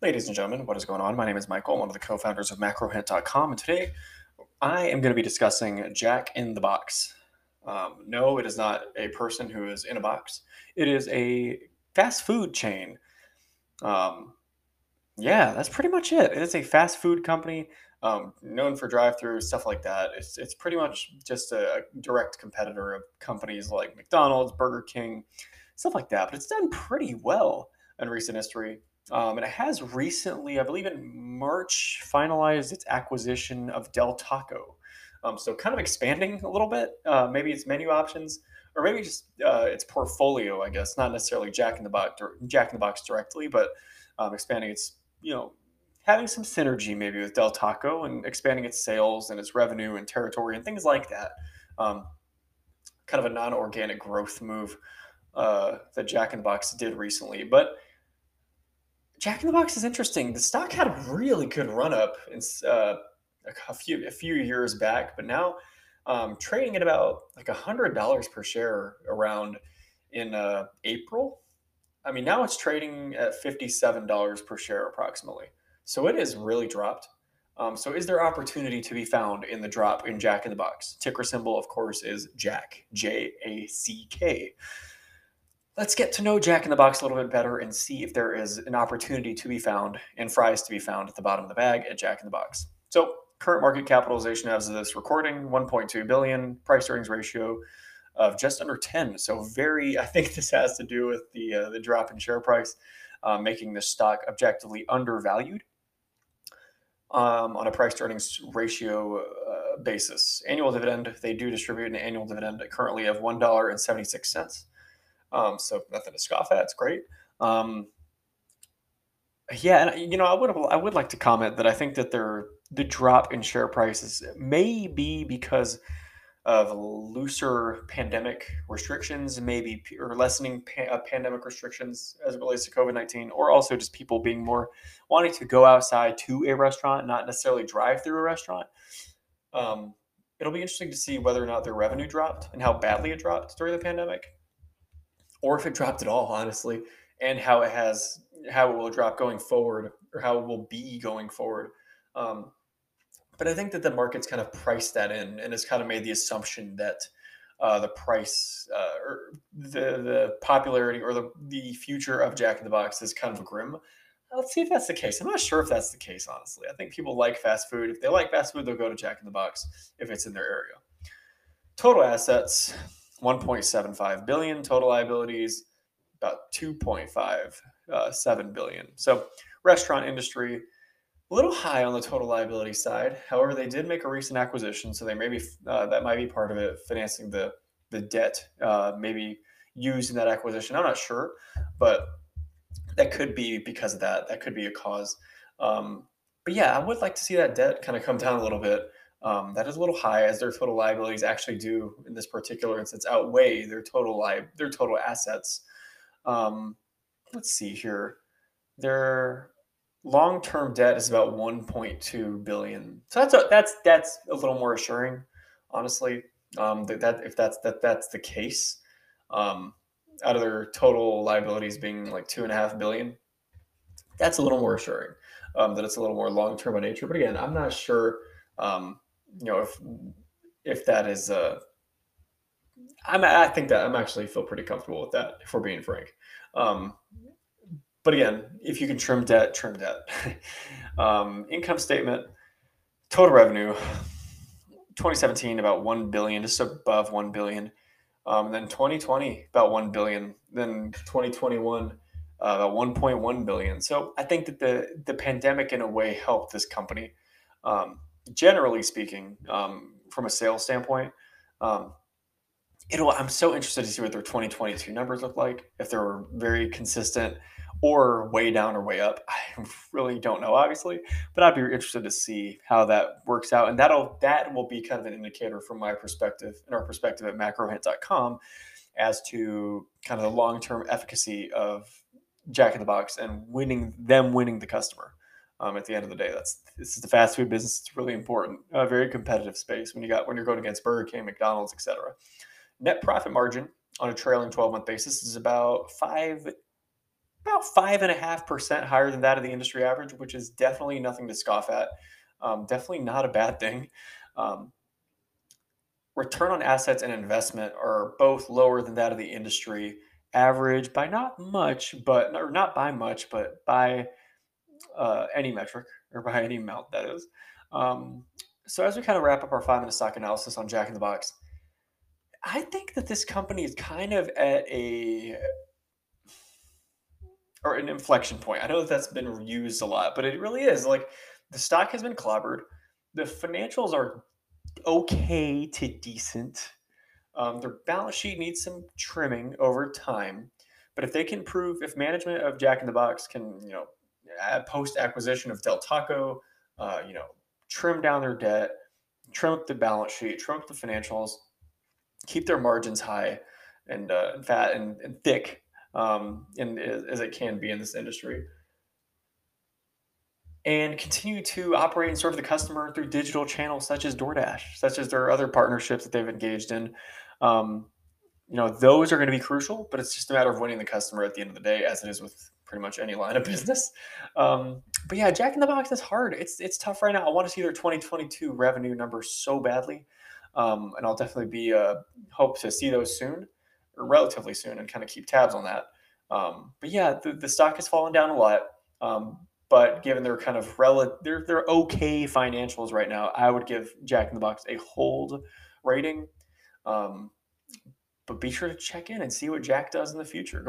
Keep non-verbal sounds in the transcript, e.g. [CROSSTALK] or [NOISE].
Ladies and gentlemen, what is going on? My name is Michael, one of the co founders of macrohint.com, and today I am going to be discussing Jack in the Box. Um, no, it is not a person who is in a box, it is a fast food chain. Um, yeah, that's pretty much it. It is a fast food company um, known for drive through stuff like that. It's, it's pretty much just a direct competitor of companies like McDonald's, Burger King, stuff like that, but it's done pretty well in recent history. Um, and it has recently, I believe in March, finalized its acquisition of Del Taco. Um, so kind of expanding a little bit, uh, maybe its menu options, or maybe just uh, its portfolio. I guess not necessarily Jack in the Box, Jack in the Box directly, but um, expanding its, you know, having some synergy maybe with Del Taco and expanding its sales and its revenue and territory and things like that. Um, kind of a non-organic growth move uh, that Jack in the Box did recently, but Jack in the Box is interesting. The stock had a really good run up in uh, a few a few years back, but now um, trading at about like a hundred dollars per share around in uh, April. I mean, now it's trading at fifty-seven dollars per share approximately. So it has really dropped. Um, so is there opportunity to be found in the drop in Jack in the Box? Ticker symbol, of course, is Jack, J A C K let's get to know Jack in the Box a little bit better and see if there is an opportunity to be found and fries to be found at the bottom of the bag at Jack in the Box. So, current market capitalization as of this recording 1.2 billion, price earnings ratio of just under 10. So, very, I think this has to do with the uh, the drop in share price, uh, making the stock objectively undervalued. Um, on a price to earnings ratio uh, basis. Annual dividend, they do distribute an annual dividend currently of $1.76. Um, so nothing to scoff at. It's great. Um, yeah, and you know, I would I would like to comment that I think that there the drop in share prices may be because of looser pandemic restrictions, maybe or lessening pa- uh, pandemic restrictions as it relates to COVID nineteen, or also just people being more wanting to go outside to a restaurant, not necessarily drive through a restaurant. Um, it'll be interesting to see whether or not their revenue dropped and how badly it dropped during the pandemic or if it dropped at all, honestly, and how it has how it will drop going forward or how it will be going forward. Um, but I think that the market's kind of priced that in and has kind of made the assumption that uh, the price uh, or the the popularity or the the future of Jack in the Box is kind of grim. Let's see if that's the case. I'm not sure if that's the case, honestly. I think people like fast food. If they like fast food, they'll go to Jack in the Box if it's in their area. Total assets 1.75 billion total liabilities about 2.57 uh, billion. So restaurant industry a little high on the total liability side. However they did make a recent acquisition so they maybe uh, that might be part of it financing the the debt uh, maybe used in that acquisition. I'm not sure but that could be because of that. That could be a cause. Um, but yeah i would like to see that debt kind of come down a little bit um, that is a little high as their total liabilities actually do in this particular instance outweigh their total li- their total assets. Um, let's see here. Their long-term debt is about 1.2 billion. So that's a, that's that's a little more assuring, honestly. Um, that, that if that's that that's the case, um, out of their total liabilities being like two and a half billion, that's a little more assuring. Um, that it's a little more long-term in nature. But again, I'm not sure um, you know, if if that is uh I'm I think that I'm actually feel pretty comfortable with that if we're being frank. Um but again, if you can trim debt, trim debt. [LAUGHS] um, income statement, total revenue, 2017 about 1 billion, just above 1 billion. Um, then 2020 about 1 billion. Then 2021 uh, about 1.1 billion. So I think that the the pandemic in a way helped this company. Um, generally speaking, um, from a sales standpoint, um, it'll. I'm so interested to see what their 2022 numbers look like. If they're very consistent or way down or way up, [LAUGHS] I really don't know, obviously. But I'd be interested to see how that works out, and that'll that will be kind of an indicator from my perspective and our perspective at macrohint.com as to kind of the long term efficacy of Jack in the Box and winning them winning the customer. Um, at the end of the day, that's this is the fast food business. It's really important. A very competitive space when you got when you're going against Burger King, McDonald's, etc. Net profit margin on a trailing 12 month basis is about five, about five and a half percent higher than that of the industry average, which is definitely nothing to scoff at. Um, definitely not a bad thing. Um, return on assets and investment are both lower than that of the industry average by not much, but or not by much, but by uh, any metric [LAUGHS] or by any amount that is. Um, so as we kind of wrap up our five minute stock analysis on Jack in the Box, I think that this company is kind of at a or an inflection point. I know that that's been used a lot, but it really is like the stock has been clobbered. The financials are okay to decent. Um, their balance sheet needs some trimming over time, but if they can prove, if management of Jack in the Box can, you know, post acquisition of Del Taco, uh, you know, trim down their debt, trim up the balance sheet, trim up the financials, keep their margins high and uh, fat and, and thick, um, in, as it can be in this industry and continue to operate and serve the customer through digital channels such as DoorDash, such as their other partnerships that they've engaged in. Um, you know, those are going to be crucial, but it's just a matter of winning the customer at the end of the day, as it is with pretty much any line of business. Um, but yeah, Jack in the Box is hard. It's it's tough right now. I want to see their 2022 revenue numbers so badly, um, and I'll definitely be uh, hope to see those soon, or relatively soon, and kind of keep tabs on that. Um, but yeah, the, the stock has fallen down a lot. Um, but given their kind of relative, they're, they're okay financials right now, I would give Jack in the Box a hold rating. Um, but be sure to check in and see what Jack does in the future. Go